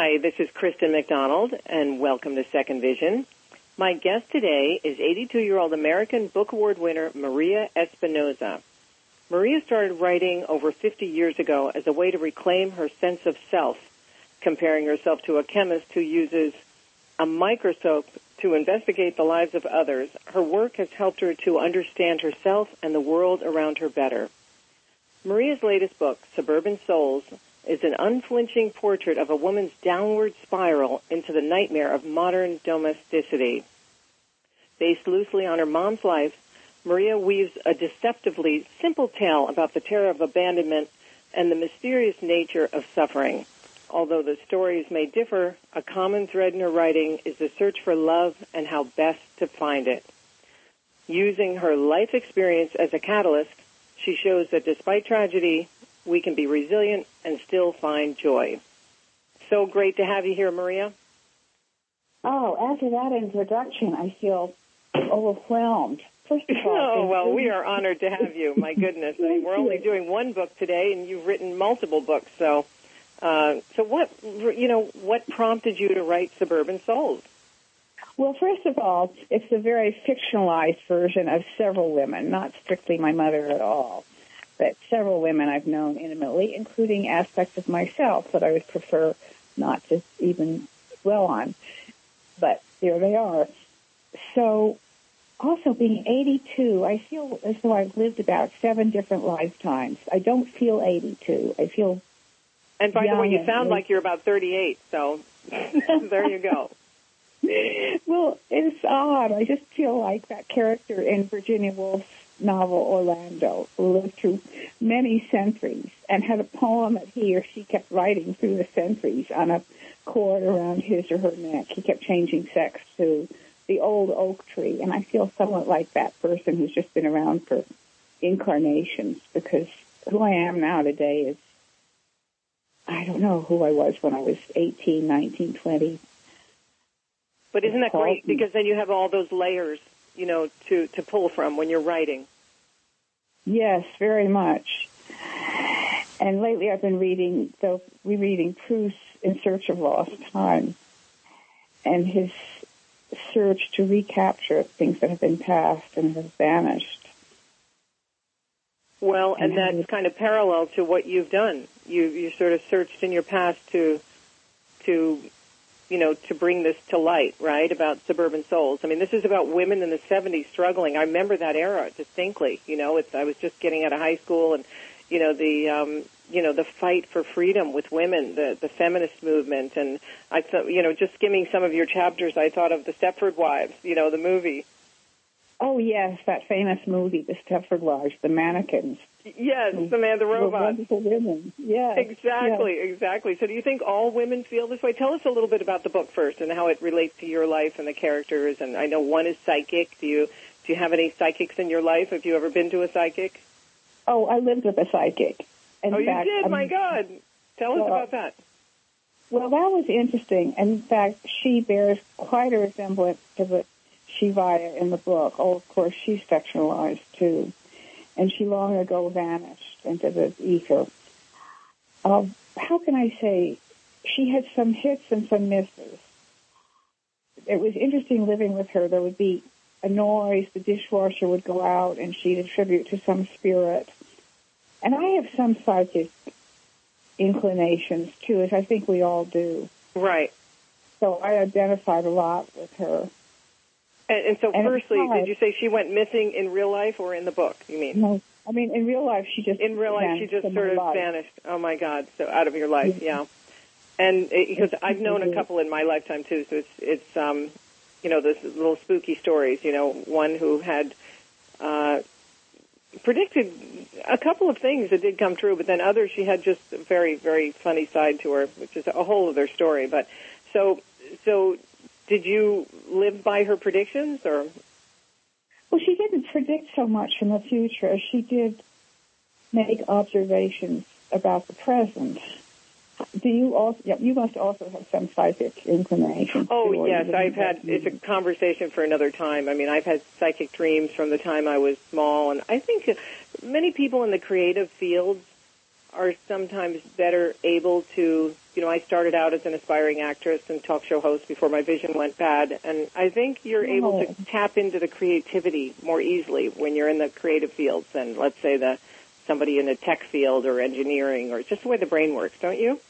Hi, this is Kristen McDonald, and welcome to Second Vision. My guest today is 82-year-old American Book Award winner Maria Espinosa. Maria started writing over 50 years ago as a way to reclaim her sense of self, comparing herself to a chemist who uses a microscope to investigate the lives of others. Her work has helped her to understand herself and the world around her better. Maria's latest book, Suburban Souls, is an unflinching portrait of a woman's downward spiral into the nightmare of modern domesticity. Based loosely on her mom's life, Maria weaves a deceptively simple tale about the terror of abandonment and the mysterious nature of suffering. Although the stories may differ, a common thread in her writing is the search for love and how best to find it. Using her life experience as a catalyst, she shows that despite tragedy, we can be resilient and still find joy. So great to have you here, Maria. Oh, after that introduction, I feel overwhelmed. First of all, oh well, we are honored to have you. My goodness, I mean, we're only doing one book today, and you've written multiple books. So, uh, so what you know, what prompted you to write Suburban Souls? Well, first of all, it's a very fictionalized version of several women, not strictly my mother at all but several women I've known intimately, including aspects of myself that I would prefer not to even dwell on. But there they are. So also being 82, I feel as though I've lived about seven different lifetimes. I don't feel 82. I feel And by the way, you sound like you're about 38, so there you go. well, it's odd. I just feel like that character in Virginia Woolf's novel Orlando, who lived through many centuries and had a poem that he or she kept writing through the centuries on a cord around his or her neck. He kept changing sex to the old oak tree, and I feel somewhat like that person who's just been around for incarnations because who I am now today is I don't know who I was when I was 18, 19, 20. But isn't that great? Because then you have all those layers you know, to, to pull from when you're writing. Yes, very much. And lately I've been reading, the rereading Proust in Search of Lost Time and his search to recapture things that have been past and have vanished. Well, and, and that's kind of parallel to what you've done. You you sort of searched in your past to to you know, to bring this to light, right, about suburban souls. I mean, this is about women in the 70s struggling. I remember that era distinctly. You know, it's, I was just getting out of high school and, you know, the, um, you know, the fight for freedom with women, the, the feminist movement. And I thought, you know, just skimming some of your chapters, I thought of the Stepford Wives, you know, the movie. Oh yes, that famous movie, The Stepford Wives, the mannequins. Yes, the man, the robot. Wonderful women. Yeah. Exactly, yes. exactly. So do you think all women feel this way? Tell us a little bit about the book first and how it relates to your life and the characters. And I know one is psychic. Do you do you have any psychics in your life? Have you ever been to a psychic? Oh, I lived with a psychic. In oh, fact, you did? Um, My God. Tell well, us about that. Well, that was interesting. In fact, she bears quite a resemblance to the Shivaya in the book. Oh, of course, she's fictionalized too. And she long ago vanished into the ether. Uh, how can I say? She had some hits and some misses. It was interesting living with her. There would be a noise, the dishwasher would go out, and she'd attribute to some spirit. And I have some psychic inclinations too, as I think we all do. Right. So I identified a lot with her. And, and so, and firstly, did you say she went missing in real life or in the book? You mean? No, I mean in real life she just in real life she just sort of life. vanished. Oh my God! So out of your life, yeah. And because I've known a couple in my lifetime too, so it's it's um, you know, those little spooky stories. You know, one who had uh, predicted a couple of things that did come true, but then others she had just a very very funny side to her, which is a whole other story. But so so did you live by her predictions or? Well, she didn't predict so much in the future she did make observations about the present. Do you also? Yeah, You must also have some psychic inclination. Oh yes, I've had. It's a conversation for another time. I mean, I've had psychic dreams from the time I was small, and I think many people in the creative fields are sometimes better able to, you know, I started out as an aspiring actress and talk show host before my vision went bad, and I think you're Oh. able to tap into the creativity more easily when you're in the creative fields than, let's say, the somebody in the tech field or engineering or just the way the brain works, don't you?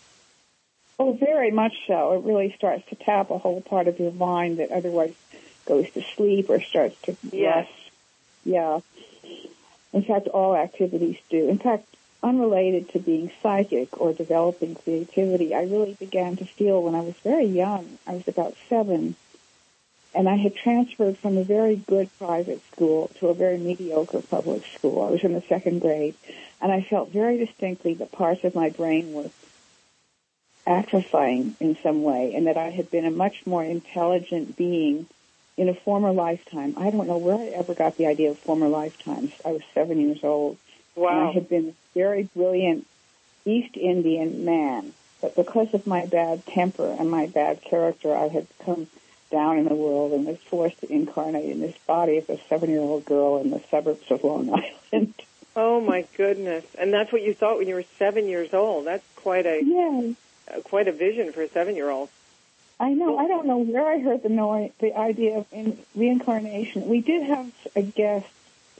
Oh, very much so. It really starts to tap a whole part of your mind that otherwise goes to sleep or starts to Yes. rest. Yeah. In fact, all activities do. In fact, unrelated to being psychic or developing creativity, I really began to feel when I was very young. I was about seven, and I had transferred from a very good private school to a very mediocre public school. I was in the second grade, and I felt very distinctly that parts of my brain were atrophying in some way, and that I had been a much more intelligent being in a former lifetime. I don't know where I ever got the idea of former lifetimes. I was seven years old. And I had been a very brilliant East Indian man. But because of my bad temper and my bad character, I had come down in the world and was forced to incarnate in this body of a seven-year-old girl in the suburbs of Long Island. Oh my goodness! And that's what you thought when you were seven years old. That's quite a yeah, uh, quite a vision for a seven-year-old. I know. I don't know where I heard the noise, the idea of in, reincarnation. We did have a guest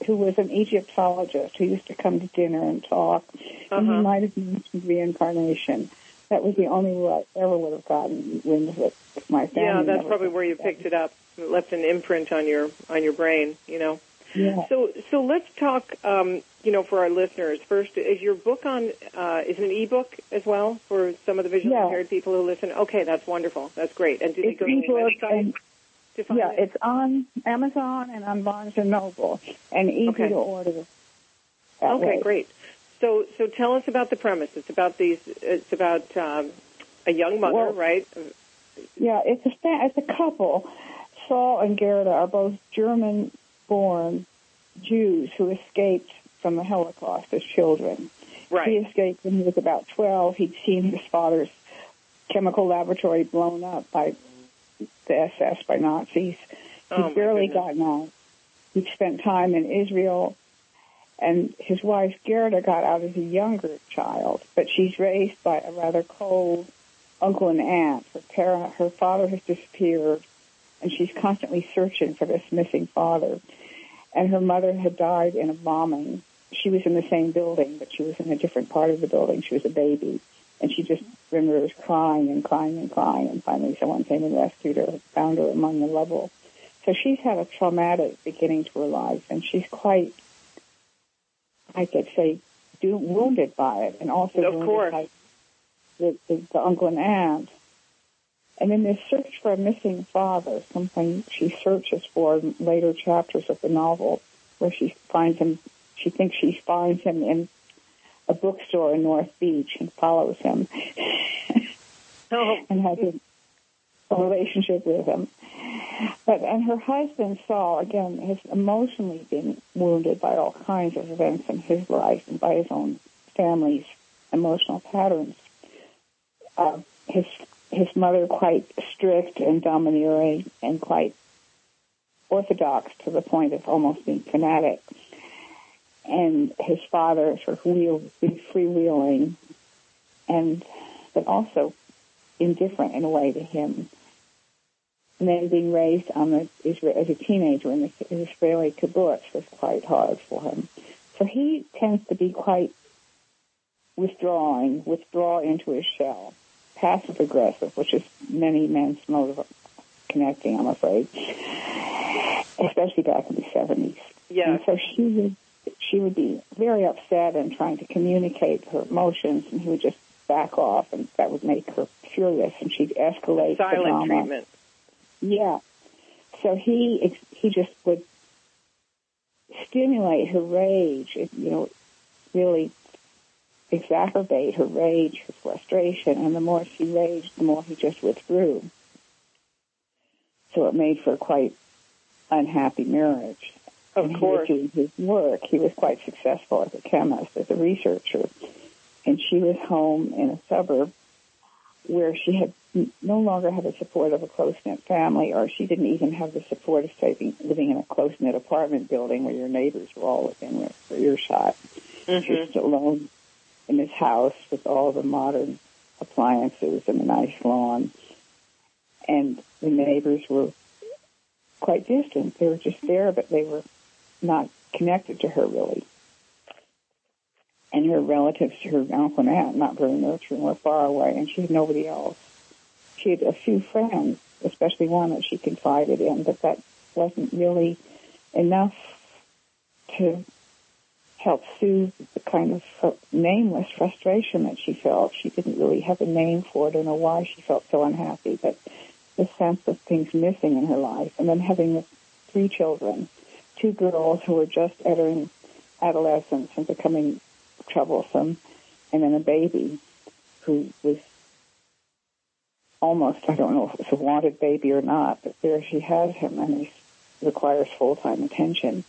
who was an Egyptologist who used to come to dinner and talk, and he Uh-huh. might have mentioned reincarnation. That was the only way I ever would have gotten wind of it. My family. Yeah, that's probably where you picked it up. It left an imprint on your on your brain. You know. Yeah. So so let's talk. Um, you know, for our listeners, first is your book on uh, is it an ebook as well for some of the visually Yeah. impaired people who listen? Okay, that's wonderful. That's great. And do they It's go to the website to find yeah, it? it's on Amazon and on Barnes and Noble, and easy Okay. to order. Okay, way. great. So so tell us about the premise. It's about these. It's about um, a young mother, Well- right? Yeah, it's a it's a couple. Saul and Gerda are both German-born Jews who escaped from the Holocaust as children. Right. He escaped when he was about 12. He'd seen his father's chemical laboratory blown up by the SS, by Nazis. Oh, my barely goodness. gotten out. He'd spent time in Israel, and his wife Gerda got out as a younger child, but she's raised by a rather cold uncle and aunt. Her parent, her father has disappeared, and she's constantly searching for this missing father. And her mother had died in a bombing. She was in the same building, but she was in a different part of the building. She was a baby, and she just remembers crying and crying and crying. And finally, someone came and rescued her, found her among the rubble. So she's had a traumatic beginning to her life, and she's quite, I could say, do, wounded by it, and also Of wounded course. by the, the, the uncle and aunt. And in this search for a missing father, something she searches for in later chapters of the novel, where she finds him, she thinks she finds him in a bookstore in North Beach and follows him Oh, and has a, a relationship with him. But and her husband Saul again has emotionally been wounded by all kinds of events in his life and by his own family's emotional patterns. Uh, his his mother quite strict and domineering and quite orthodox to the point of almost being fanatic. And his father sort of wheel, freewheeling and but also indifferent in a way to him. And then being raised on the Israel as a teenager in the Israeli kibbutz was quite hard for him. So he tends to be quite withdrawing, withdraw into his shell, passive aggressive, which is many men's mode of connecting, I'm afraid, especially back in the 70s. yeah. And so she would she would be very upset and trying to communicate her emotions, and he would just back off, and that would make her furious, and she'd escalate the Silent treatment. Yeah. So he he just would stimulate her rage, it- you know, really exacerbate her rage, her frustration, and the more she raged, the more he just withdrew. So it made for a quite unhappy marriage. Of course. He was doing his work. He was quite successful as a chemist, as a researcher. And she was home in a suburb where she had no longer had the support of a close-knit family, or she didn't even have the support of say, living in a close-knit apartment building where your neighbors were all within ear- earshot. She hmm was alone. in his house with all the modern appliances and a nice lawn. And the neighbors were quite distant. They were just there, but they were not connected to her really. And her relatives, her uncle and aunt, not very nurturing, were far away, and she had nobody else. She had a few friends, especially one that she confided in, but that wasn't really enough to help soothe the kind of nameless frustration that she felt. She didn't really have a name for it or know why she felt so unhappy, but the sense of things missing in her life. And then having three children, two girls who were just entering adolescence and becoming troublesome, and then a baby who was almost, I don't know if it's a wanted baby or not, but there she has him and he requires full-time attention.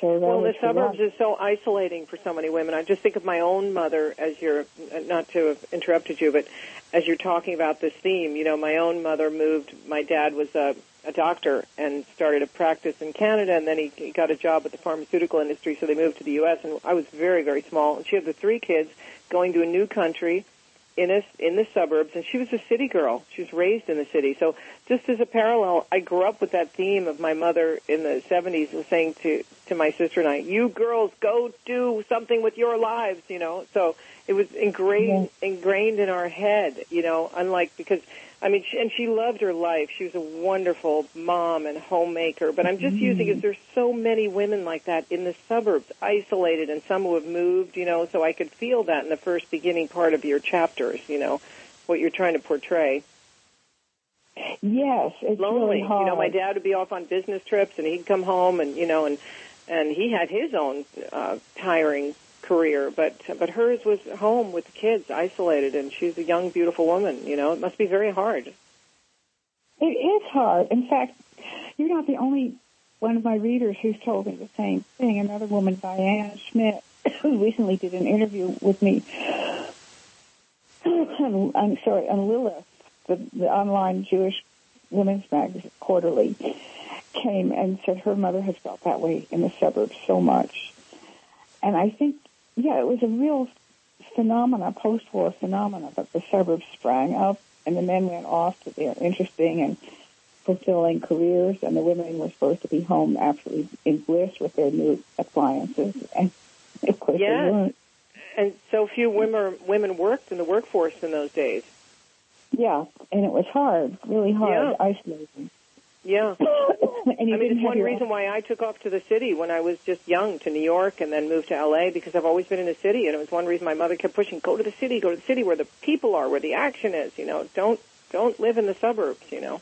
So well, the suburbs is so isolating for so many women. I just think of my own mother as you're, not to have interrupted you, but as you're talking about this theme, you know, my own mother moved, my dad was a, a doctor and started a practice in Canada and then he, he got a job with the pharmaceutical industry, so they moved to the U.S. and I was very, very small. And she had the three kids going to a new country in a, in the suburbs, and she was a city girl. She was raised in the city. So just as a parallel, I grew up with that theme of my mother in the 70s was saying to to my sister and I, "You girls, go do something with your lives," you know. So it was ingrained yeah. ingrained in our head, you know. Unlike because I mean, she, and she loved her life. She was a wonderful mom and homemaker. But I'm just mm-hmm. using it. There's so many women like that in the suburbs, isolated, and some who have moved. You know, so I could feel that in the first beginning part of your chapters. You know, what you're trying to portray. Yes, it's lonely. Really hard. You know, my dad would be off on business trips, and he'd come home, and you know, and and he had his own uh, tiring career, but but hers was home with the kids, isolated, and she's a young, beautiful woman. You know, it must be very hard. It is hard. In fact, you're not the only one of my readers who's told me the same thing. Another woman, Diane Schmidt, who recently did an interview with me. I'm sorry, on Lilith, the, the online Jewish women's magazine, quarterly, came and said her mother has felt that way in the suburbs so much. And I think yeah, it was a real phenomena, post-war phenomena that the suburbs sprang up and the men went off to their interesting and fulfilling careers and the women were supposed to be home absolutely in bliss with their new appliances and of course yes. they weren't. And so few women women worked in the workforce in those days. Yeah, and it was hard, really hard, yeah. isolating. Yeah. and I mean, it's one reason own. why I took off to the city when I was just young to New York and then moved to LA because I've always been in the city and it was one reason my mother kept pushing, go to the city, go to the city where the people are, where the action is, you know, don't, don't live in the suburbs, you know.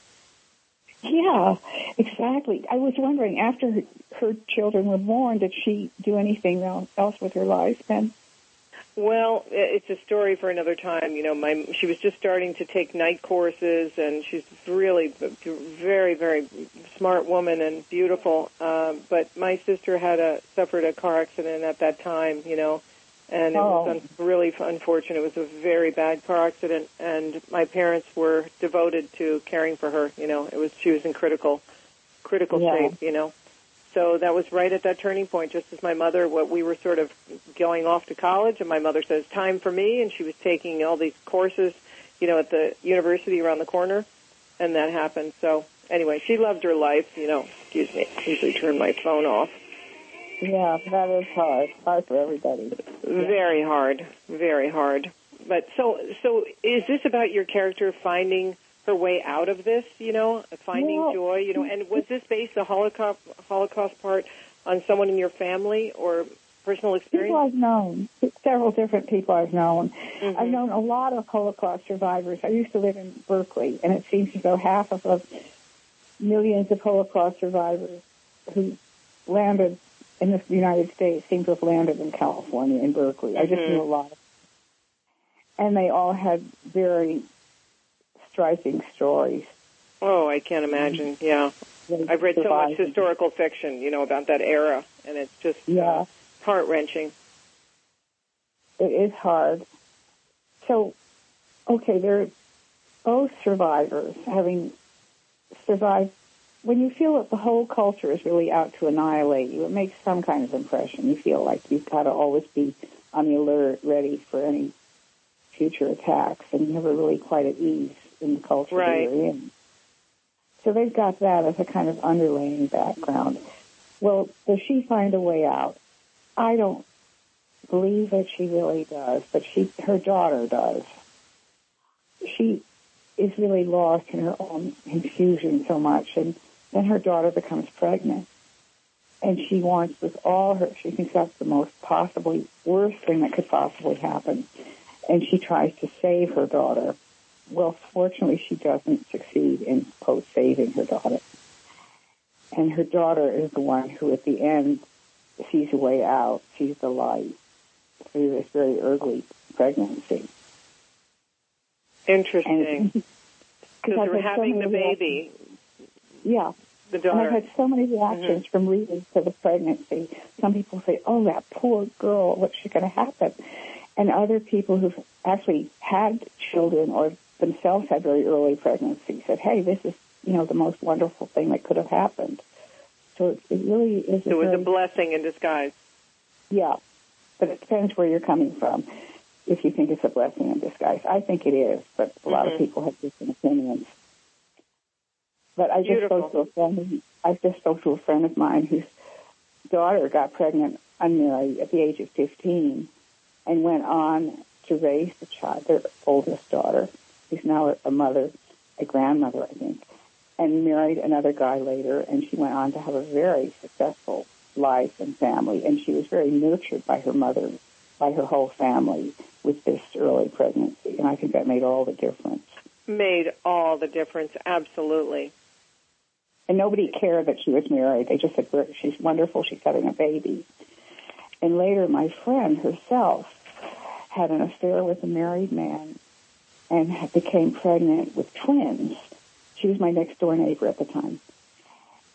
Yeah, exactly. I was wondering, after her, her children were born, did she do anything else with her life then? Well, it's a story for another time. You know, my she was just starting to take night courses, and she's really very, very smart woman and beautiful. Uh, but my sister had a suffered a car accident at that time. You know, and it oh. was un- really unfortunate. It was a very bad car accident, and my parents were devoted to caring for her. You know, it was she was in critical, critical yeah. shape. You know, so that was right at that turning point, just as my mother, what we were sort of going off to college, and my mother says, time for me, and she was taking all these courses, you know, at the university around the corner, and that happened. So anyway, she loved her life, you know, excuse me, usually turn my phone off. Yeah, that is hard. Hard for everybody. Very hard. Very hard. But so, so is this about your character finding her way out of this, you know, finding well, joy, you know, and was this based the Holocaust Holocaust part on someone in your family or personal experience? People I've known, several different people I've known. Mm-hmm. I've known a lot of Holocaust survivors. I used to live in Berkeley, and it seems as though half of the millions of Holocaust survivors who landed in the United States seem to have landed in California, in Berkeley. Mm-hmm. I just knew a lot of and they all had very striking stories. Oh, I can't imagine. Mm-hmm. Yeah. I've read so much historical fiction, you know, about that era, and it's just yeah. Heart wrenching. It is hard. So, okay, they're both survivors, having survived. When you feel that the whole culture is really out to annihilate you, it makes some kind of impression. You feel like you've got to always be on the alert, ready for any future attacks, and never really quite at ease in the culture right. So they've got that as a kind of underlying background. Well, does she find a way out? I don't believe that she really does, but she, her daughter does. She is really lost in her own confusion so much, and then her daughter becomes pregnant, and she wants with all her. She thinks that's the most possibly worst thing that could possibly happen, and she tries to save her daughter. Well, fortunately, she doesn't succeed in quote saving her daughter, and her daughter is the one who, at the end, sees a way out, sees the light through this very early pregnancy. Interesting. Because we're had so having the baby, Yeah, the and I've had so many reactions Mm-hmm. from readers to the pregnancy. Some people say, "Oh, that poor girl, what's going to happen?" And other people who've actually had children or themselves had very early pregnancy said, "Hey, this is you know the most wonderful thing that could have happened." So it, it really is. It was a blessing in disguise. yeah, but it depends where you're coming from. If you think it's a blessing in disguise, I think it is, but a lot Mhm. of people have different opinions. But I just Beautiful. spoke to a friend. I just spoke to a friend of mine whose daughter got pregnant unmarried at the age of 15, and went on to raise the child, their oldest daughter, who's now a- a mother, a grandmother, I think, and married another guy later, and she went on to have a very successful life and family, and she was very nurtured by her mother, by her whole family with this early pregnancy, and I think that made all the difference. Made all the difference. Absolutely. And nobody cared that she was married. They just said, she's wonderful, she's having a baby. And later, my friend herself had an affair with a married man and became pregnant with twins. She was my next door neighbor at the time.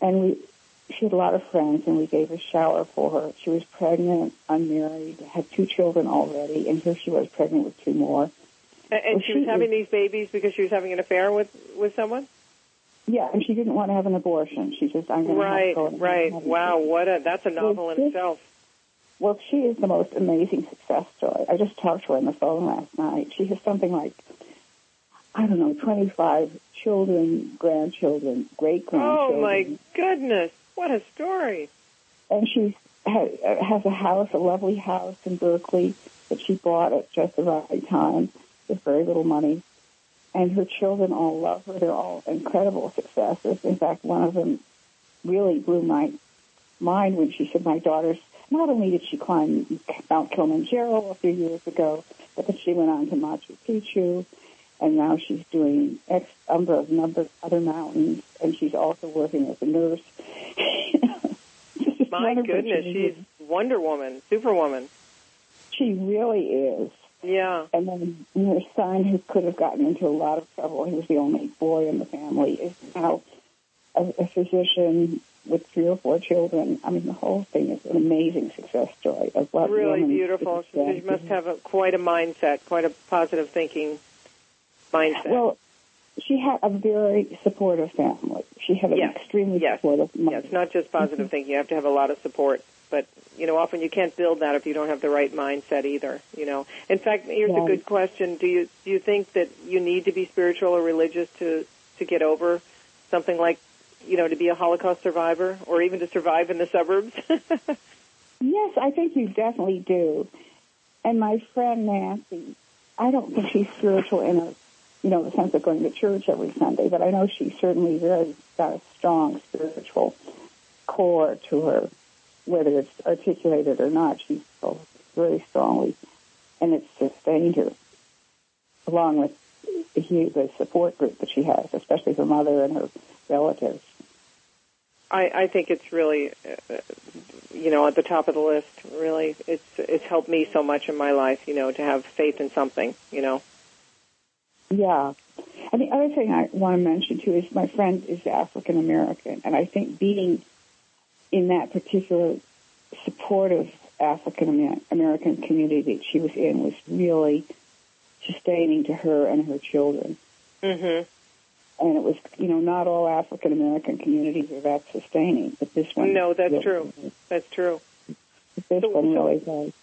And we, she had a lot of friends and we gave a shower for her. She was pregnant, unmarried, had two children already, and here she was pregnant with two more. A- And, Well, she was she having is- these babies because she was having an affair with with someone. Yeah, and she didn't want to have an abortion. She just, I'm going to Right. have to go and Right. have Wow. What a that's a novel in this- itself. Well, she is the most amazing success story. I just talked to her on the phone last night. She has something like, I don't know, 25 children, grandchildren, great grandchildren. Oh my goodness! What a story. And she has a house, a lovely house in Berkeley that she bought at just the right time with very little money. And her children all love her. They're all incredible successes. In fact, one of them really blew my mind when she said, my daughter's, not only did she climb Mount Kilimanjaro a few years ago, but then she went on to Machu Picchu, and now she's doing X number of number other mountains, and she's also working as a nurse. My goodness, she's Wonder Woman, Superwoman. she really is. Yeah. And then her son, who could have gotten into a lot of trouble, he was the only boy in the family, is now a, a physician with three or four children. I mean, the whole thing is an amazing success story of what Really beautiful. She, she must have a, quite a mindset, quite a positive thinking mindset. Well, she had a very supportive family. She had an Yes. extremely Yes. supportive mother. yeah, it's not just positive mm-hmm. thinking. You have to have a lot of support. But you know, often you can't build that if you don't have the right mindset either. You know. In fact, here's a good question: Do you do you think that you need to be spiritual or religious to to get over something like, you know, to be a Holocaust survivor or even to survive in the suburbs? Yes, I think you definitely do. And my friend Nancy, I don't think she's spiritual in a, you know, the sense of going to church every Sunday, but I know she's certainly very got a strong spiritual core to her, whether it's articulated or not. She feels very strongly, and it's sustained her, along with the, the support group that she has, especially her mother and her relatives. I, I think it's really, uh, you know, at the top of the list. Really, it's it's helped me so much in my life. You know, to have faith in something. You know. Yeah. And the other thing I want to mention too is my friend is African American, and I think being in that particular supportive African American community that she was in was really sustaining to her and her children. Mm-hmm. And it was, you know, not all African American communities are that sustaining, but this one. No, that's really true. That's true. This So- one so- really was.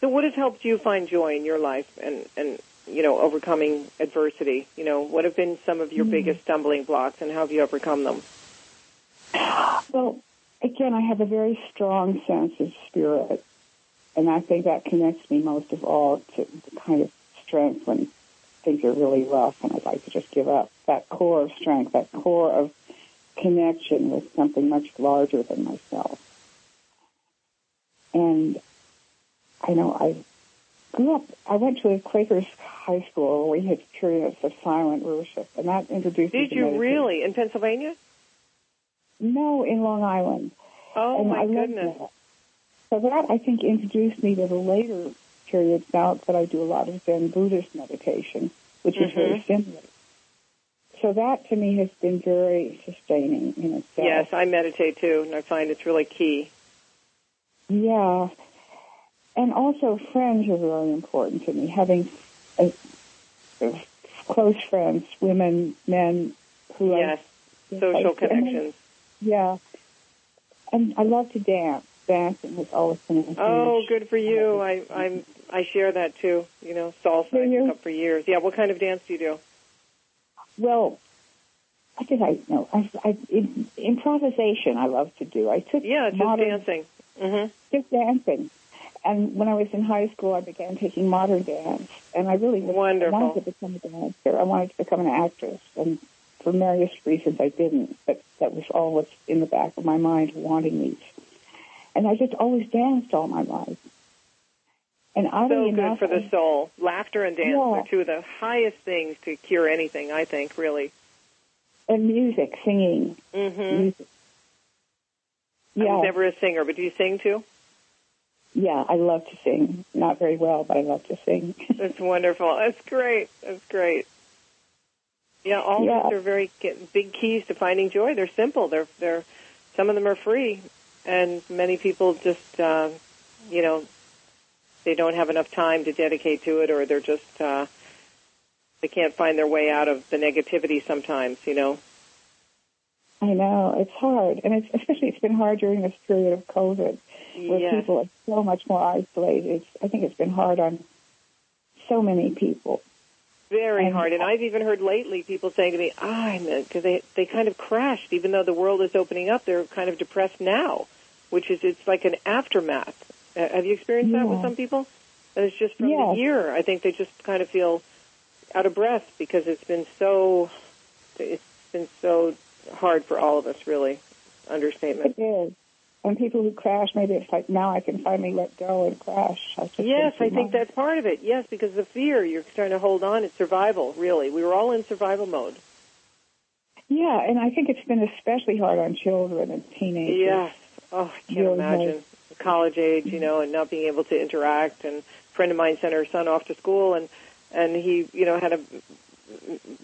So what has helped you find joy in your life and, and you know, overcoming adversity? You know, what have been some of your Mm. biggest stumbling blocks and how have you overcome them? Well, again, I have a very strong sense of spirit, and I think that connects me most of all to the kind of strength when things are really rough and I'd like to just give up. That core of strength, that core of connection with something much larger than myself. And I know I grew up, I went to a Quaker high school where we had periods of silent worship, and that introduced me Did to you really in Pennsylvania? No, in Long Island. Oh and my I goodness. that. So that I think introduced me to the later periods now that I do a lot of Zen Buddhist meditation, which is very mm-hmm. similar. So that to me has been very sustaining in itself. Yes, I meditate too, and I find it's really key. Yeah. And also friends are very important to me. Having a, a close friends, women, men who Yes, social and then- connections. Yeah. And I love to dance. Dancing has always been Oh, good for you. I I'm I share that too. You know, salsa Do I you? up for years. Yeah, what kind of dance do you do? Well, what did I know? I, I in, improvisation. I love to do. I took Yeah, just modern, dancing. Mhm. just dancing. And when I was in high school, I began taking modern dance, and I really. Wanted to become a dancer. I wanted to become an actress, and for various reasons, I didn't. But that was always in the back of my mind, wanting these. And I just always danced all my life. And So oddly good enough, for the soul. Laughter and dance Yeah. are two of the highest things to cure anything, I think, really. and music, singing, Mm-hmm. music. I Yeah, was never a singer, but do you sing too? Yeah, I love to sing. Not very well, but I love to sing. That's wonderful. That's great. That's great. Yeah, all Yeah. these are very big keys to finding joy. They're simple. They're they're some of them are free, and many people just uh, you know they don't have enough time to dedicate to it, or they're just uh, they can't find their way out of the negativity sometimes. You know. I know it's hard, and it's especially it's been hard during this period of COVID, where Yes. people are so much more isolated. I think it's been hard on so many people. Very And- hard, and I've even heard lately people saying to me, "Ah, I'm because they they kind of crashed, even though the world is opening up. They're kind of depressed now, which is it's like an aftermath. Uh, have you experienced that with some people? And it's just from Yes. the year. I think they just kind of feel out of breath because it's been so it's been so hard for all of us. Really, understatement. It is. And people who crash, maybe it's like now I can finally let go and crash. I've Yes, I think that's part of it. Yes, because the fear you're trying to hold on. It's survival. Really, we were all in survival mode. Yeah, and I think it's been especially hard on children and teenagers. Yes. Oh, I can't imagine. College age, you know, and not being able to interact. And a friend of mine sent her son off to school, and and he, you know, had a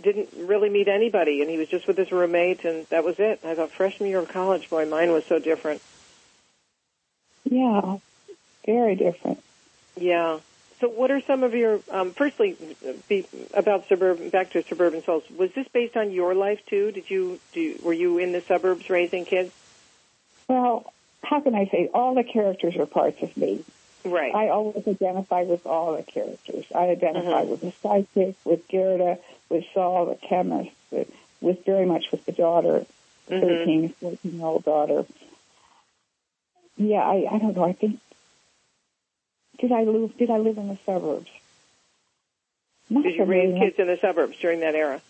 didn't really meet anybody, and he was just with his roommate, and that was it. I thought freshman year of college, boy, mine was so different. Yeah, very different. Yeah. So, what are some of your? Um, firstly, be, about suburban. Back to suburban souls. Was this based on your life too? Did you do? Were you in the suburbs raising kids? Well, how can I say? All the characters are parts of me. Right. I always identify with all the characters. I identify Mhm. with the psychic, with Gerda, with Saul, the chemist, with, with very much with the daughter, the Mhm. 13, 14 year old daughter. Yeah, I, I don't know. I think did I live did I live in the suburbs? Not Did you raise kids in the suburbs during that era?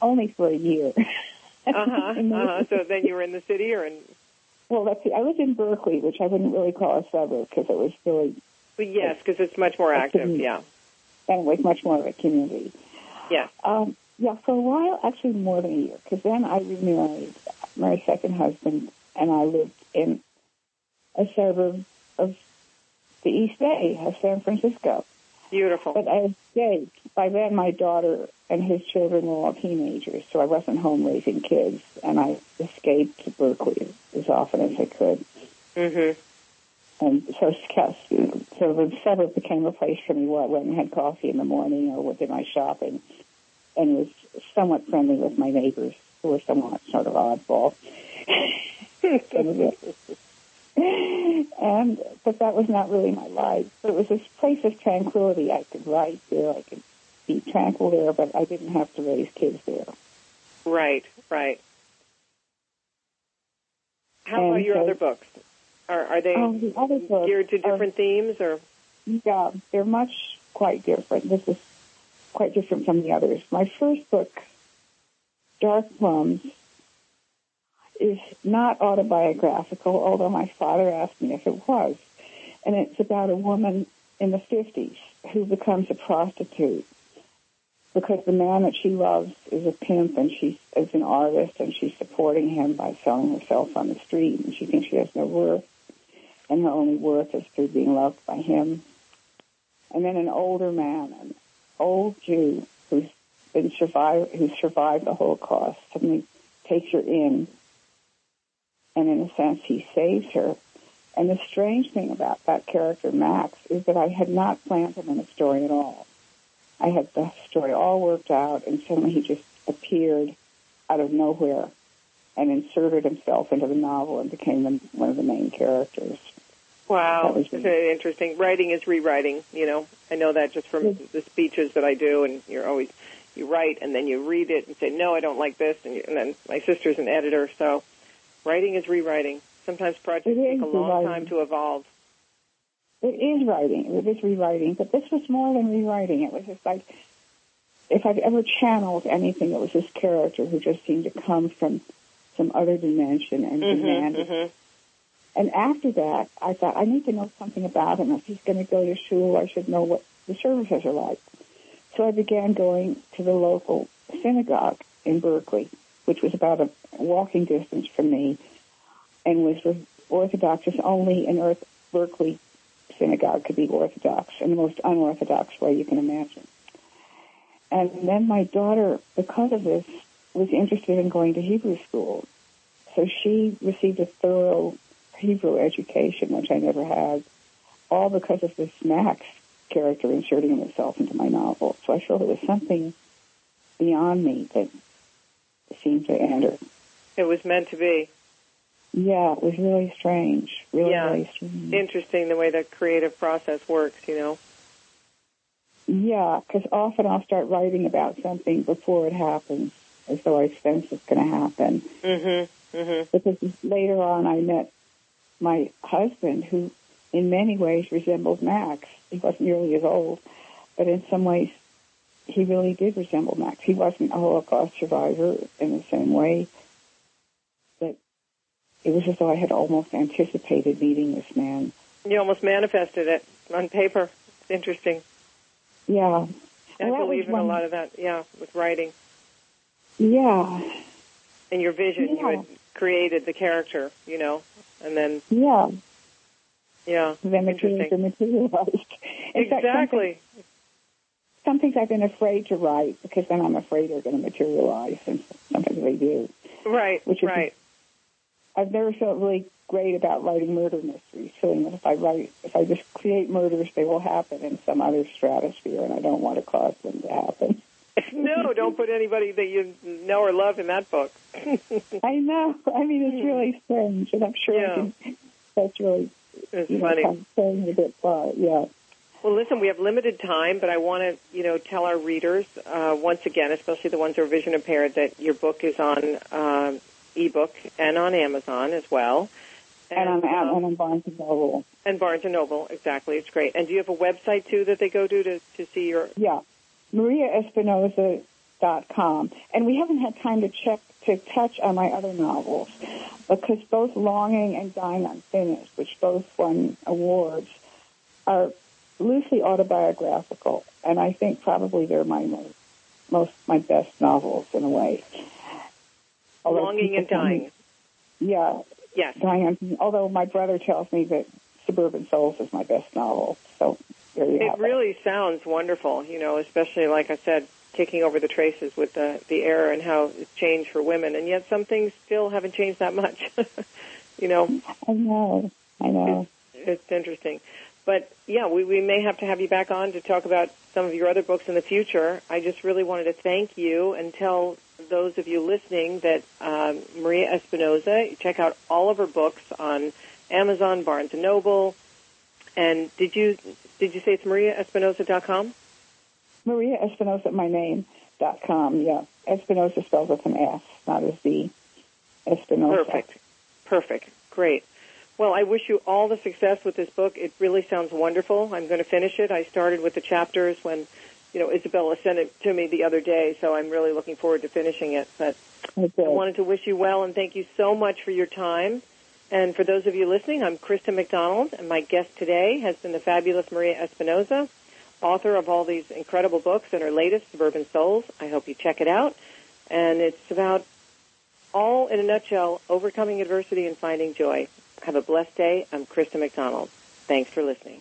Only for a year. Uh huh. Uh-huh. So then you were in the city or in? Well, let's see. I lived in Berkeley, which I wouldn't really call a suburb because it was really, Well, yes, because it's much more active. Yeah. and was much more of a community. Yeah. Um, yeah, for a while, actually more than a year, because then I remarried my second husband, and I lived in a suburb of the East Bay of San Francisco. Beautiful. But I escaped. By then, my daughter and his children were all teenagers, so I wasn't home raising kids, and I escaped to Berkeley as often as I could. Mm-hmm. And so, so the suburb became a place for me where I went and had coffee in the morning or did my shopping, and was somewhat friendly with my neighbors, who were somewhat sort of oddball. and but that was not really my life. But it was this place of tranquility. I could write there. I could be tranquil there, but I didn't have to raise kids there. Right, right. How and about your so, other books? Are are they oh, the other books geared to different are, themes or? Yeah, they're much quite different. This is quite different from the others. My first book, Dark Plums, is not autobiographical, although my father asked me if it was. And it's about a woman in the 50s who becomes a prostitute because the man that she loves is a pimp and she is an artist and she's supporting him by selling herself on the street and she thinks she has no worth and her only worth is through being loved by him. And then an older man, an old Jew who's been survived, who survived the Holocaust, suddenly takes her in, and in a sense, he saves her. And the strange thing about that character, Max, is that I had not planned him in the story at all. I had the story all worked out, and suddenly he just appeared out of nowhere and inserted himself into the novel and became the, one of the main characters. Wow, that was very interesting. Writing is rewriting. You know, I know that just from the speeches that I do, and you're always you write and then you read it and say, no, I don't like this, and, you, and then my sister's an editor, so writing is rewriting. Sometimes projects take a long rewriting. time to evolve. It is writing. It is rewriting, but this was more than rewriting. It was just like if I've ever channeled anything, it was this character who just seemed to come from some other dimension and mm-hmm, demanded mm-hmm. And after that, I thought, I need to know something about him. If he's going to go to school, I should know what the services are like. So I began going to the local synagogue in Berkeley, which was about a walking distance from me, and was Orthodox. only an Earth Berkeley synagogue could be Orthodox, in the most unorthodox way you can imagine. And then my daughter, because of this, was interested in going to Hebrew school. So she received a thorough Hebrew education, which I never had, all because of this Max character inserting himself into my novel. So I felt it was something beyond me that seemed to enter. It was meant to be. Yeah, it was really strange. Really, yeah. really strange. Interesting the way the creative process works, you know. Yeah, because often I'll start writing about something before it happens, as though I sense it's going to happen. Mm-hmm. Mm-hmm. Because later on, I met my husband, who in many ways resembled Max. He wasn't nearly as old, but in some ways he really did resemble Max. He wasn't a Holocaust survivor in the same way, but it was as though I had almost anticipated meeting this man. You almost manifested it on paper. It's interesting. Yeah. and I believe in one... a lot of that, yeah, with writing. Yeah. In your vision, yeah. you had created the character, you know, and then yeah, yeah, then the materialized. exactly. Some things I've been afraid to write because then I'm afraid they're going to materialize, and sometimes they do. Right. Which is, right. I've never felt really great about writing murder mysteries, feeling that if I write, if I just create murders, they will happen in some other stratosphere, and I don't want to cause them to happen. no, don't put anybody that you know or love in that book. I know. I mean, it's hmm. really strange, and I'm sure yeah. can, that's really it's you funny. Know, kind of saying a bit far. Uh, yeah. Well, listen, we have limited time, but I want to, you know, tell our readers uh, once again, especially the ones who are vision impaired, that your book is on uh, ebook and on Amazon as well. And, and on, um, and on Barnes and Noble. And Barnes and Noble, exactly. It's great. And do you have a website too that they go to to, to see your? Yeah, mariaespinosa.com. And we haven't had time to check to touch on my other novels because both Longing and Dying Unfinished, which both won awards, are loosely autobiographical, and I think probably they're my most, most my best novels in a way. Although Longing and Dying. Me, yeah. Yes. Dying. Although my brother tells me that Suburban Souls is my best novel, so there you go. it really sounds wonderful, you know, especially like I said, taking over the traces with the the era and how it's changed for women, and yet some things still haven't changed that much. you know. I know. I know. It's, it's interesting, but yeah, we we may have to have you back on to talk about some of your other books in the future. I just really wanted to thank you and tell those of you listening that um, Maria Espinosa, check out all of her books on Amazon, Barnes and Noble. And did you did you say it's mariaespinosa.com? Maria Espinosa, my name, dot com, yeah. Espinosa spells with an S, not a Z. Espinosa. Perfect. Perfect. Great. Well, I wish you all the success with this book. It really sounds wonderful. I'm going to finish it. I started with the chapters when, you know, Isabella sent it to me the other day, so I'm really looking forward to finishing it. But I wanted to wish you well and thank you so much for your time. And for those of you listening, I'm Krista McDonald, and my guest today has been the fabulous Maria Espinosa, author of all these incredible books and her latest, Suburban Souls. I hope you check it out. And it's about all in a nutshell, overcoming adversity and finding joy. Have a blessed day. I'm Krista McDonald. Thanks for listening.